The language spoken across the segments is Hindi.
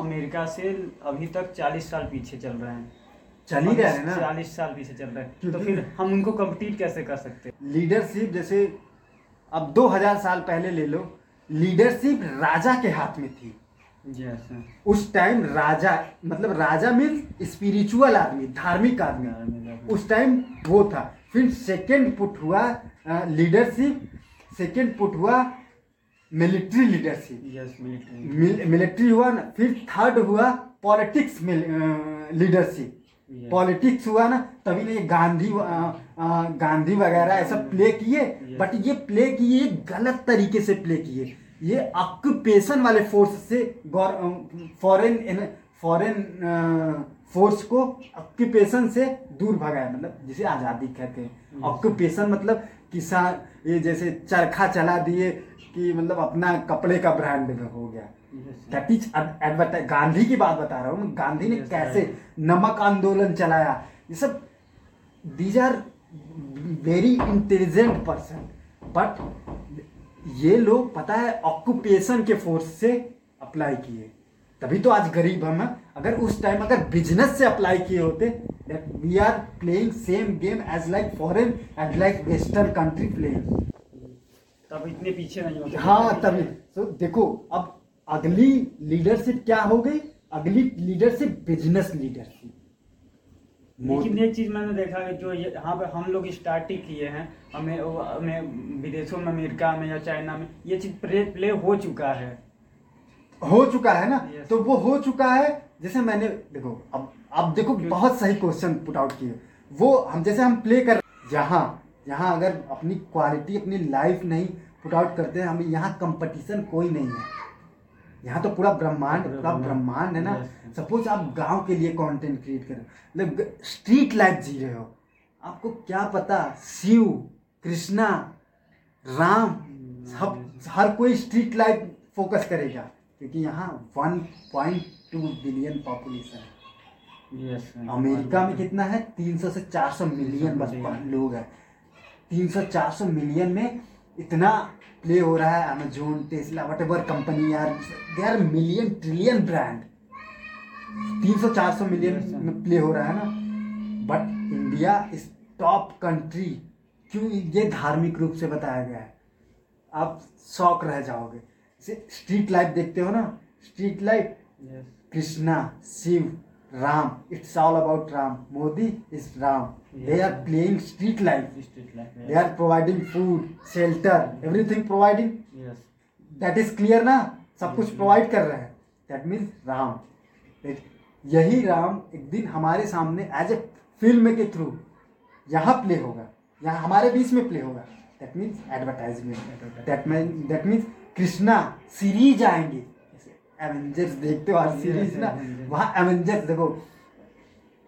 अमेरिका से अभी तक चालीस साल पीछे चल रहे हैं। चल ही रहे हैं ना? चालीस साल पीछे चल रहे हैं। तो फिर हम उनको कम्पीट कैसे कर सकते हैं? लीडरशिप जैसे अब 2000 साल पहले ले लो लीडरशिप राजा के हाथ में थी। यस उस टाइम राजा मतलब राजा मीन्स स्पिरिचुअल आदमी धार्मिक आदमी। उस टाइम वो था। फिर सेकेंड पुट हुआ लीडरशिप सेकेंड पुट हुआ मिलिट्री लीडरशिप मिलिट्री हुआ ना फिर थर्ड हुआ पॉलिटिक्स लीडरशिप पॉलिटिक्स हुआ ना तभी ना ये गांधी गांधी वगैरह ऐसा प्ले किए बट ये प्ले किए गलत तरीके से प्ले किए। ये ऑक्यूपेशन वाले फोर्स से फॉरेन फॉरेन फोर्स को ऑक्यूपेशन से दूर भगाया मतलब जिसे आज़ादी कहते हैं. ऑक्यूपेशन मतलब किसान ये जैसे चरखा चला दिए कि मतलब अपना कपड़े का ब्रांड हो गया। दैट इज़ एडवर्टाइज गांधी की बात बता रहा हूँ गांधी ने कैसे. नमक आंदोलन चलाया? ये सब these are very intelligent person but ये लोग पता है ऑक्यूपेशन के फोर्स से अप्लाई किए। तभी तो आज गरीब हम हैं। अगर उस टाइम अगर बिज़नेस से अप्लाई किए होते we are playing same game as like foreign as like western country playing तब इतने पीछे नहीं होते। हाँ तभी तो देखो अब अगली लीडरशिप क्या हो गई? अगली लीडरशिप बिज़नेस लीडरशिप लेकिन एक चीज़ मैंने देखा है जो यहाँ पे हम लोग स्टार्ट ही किए हैं। हमें हमें विदेशों में अमेरिका में या चाइना में ये चीज़ प्ले प्ले हो चुका है। हो चुका है ना? तो वो हो चुका है। जैसे मैंने देखो अब अब देखो बहुत सही क्वेश्चन पुट आउट किए। वो हम जैसे हम प्ले कर जहाँ यहाँ अगर अपनी क्वालिटी अपनी लाइफ नहीं पुट आउट करते हैं हमें यहाँ कंपटीशन कोई नहीं है। यहाँ तो पूरा ब्रह्मांड पूरा ब्रह्मांड। है ना। सपोज़ आप गाँव के लिए कंटेंट क्रिएट करें मतलब स्ट्रीट लाइफ जी रहे हो। आपको क्या पता शिव कृष्णा राम सब हर कोई स्ट्रीट लाइफ फोकस करेगा क्योंकि यहाँ 1.2 बिलियन पॉपुलेशन है। अमेरिका में कितना है? 300 से 400 मिलियन बस लोग हैं। 300 400 मिलियन में इतना प्ले हो रहा है Amazon Tesla whatever company यार they are million trillion brand 300 400 million में प्ले हो रहा है ना? But India is top country क्यों ये धार्मिक रूप से बताया गया है? आप शौक रह जाओगे। स्ट्रीट लाइफ देखते हो ना? Street life Krishna Shiva Ram it's all about Ram Modi is Ram they are playing street life street life they are providing food shelter everything providing that is clear ना सब कुछ प्रोवाइड कर रहे हैं दैट मीन्स राम यही राम एक दिन हमारे सामने एज ए फ़िल्म के थ्रू यहाँ प्ले होगा यहाँ हमारे बीच में प्ले होगा that means advertisement that means Krishna series आएँगे एवेंजर्स देखते हो हर सीरीज़ ना? वहाँ एवेंजर्स देखो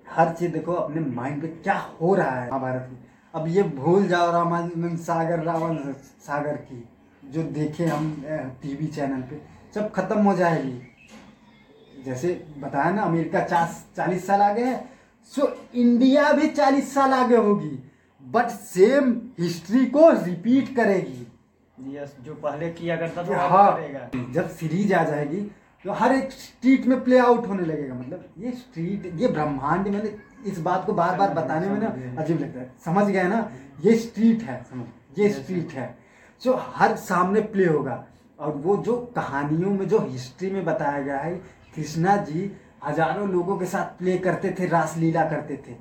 हर चीज़ देखो अपने माइंड पे क्या हो रहा है महाभारत में? अब ये भूल जाओ रामायण सागर रावण सागर की जो देखे हम टीवी चैनल पे सब खत्म हो जाएगी। जैसे बताया ना अमेरिका चास चालीस साल आगे है सो इंडिया भी चालीस साल आगे होगी बट सेम हिस्ट्री को रिपीट करेगी। यस जो पहले किया करता था हाँ। करेगा। जब सीरीज़ आ जाएगी तो हर एक स्ट्रीट में प्ले आउट होने लगेगा मतलब ये स्ट्रीट ये ब्रह्मांड मैंने इस बात को बार बार बताने में ना अजीब लगता है। समझ गए ना? ये स्ट्रीट है समझ ये स्ट्रीट है। जो हर सामने प्ले होगा। और वो जो कहानियों में जो हिस्ट्री में बताया गया है कृष्णा जी हज़ारों लोगों के साथ प्ले करते थे रासलीला करते थे।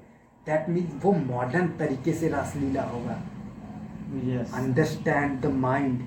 दैट मीन्स वो मॉडर्न तरीके से रासलीला होगा। Understand the mind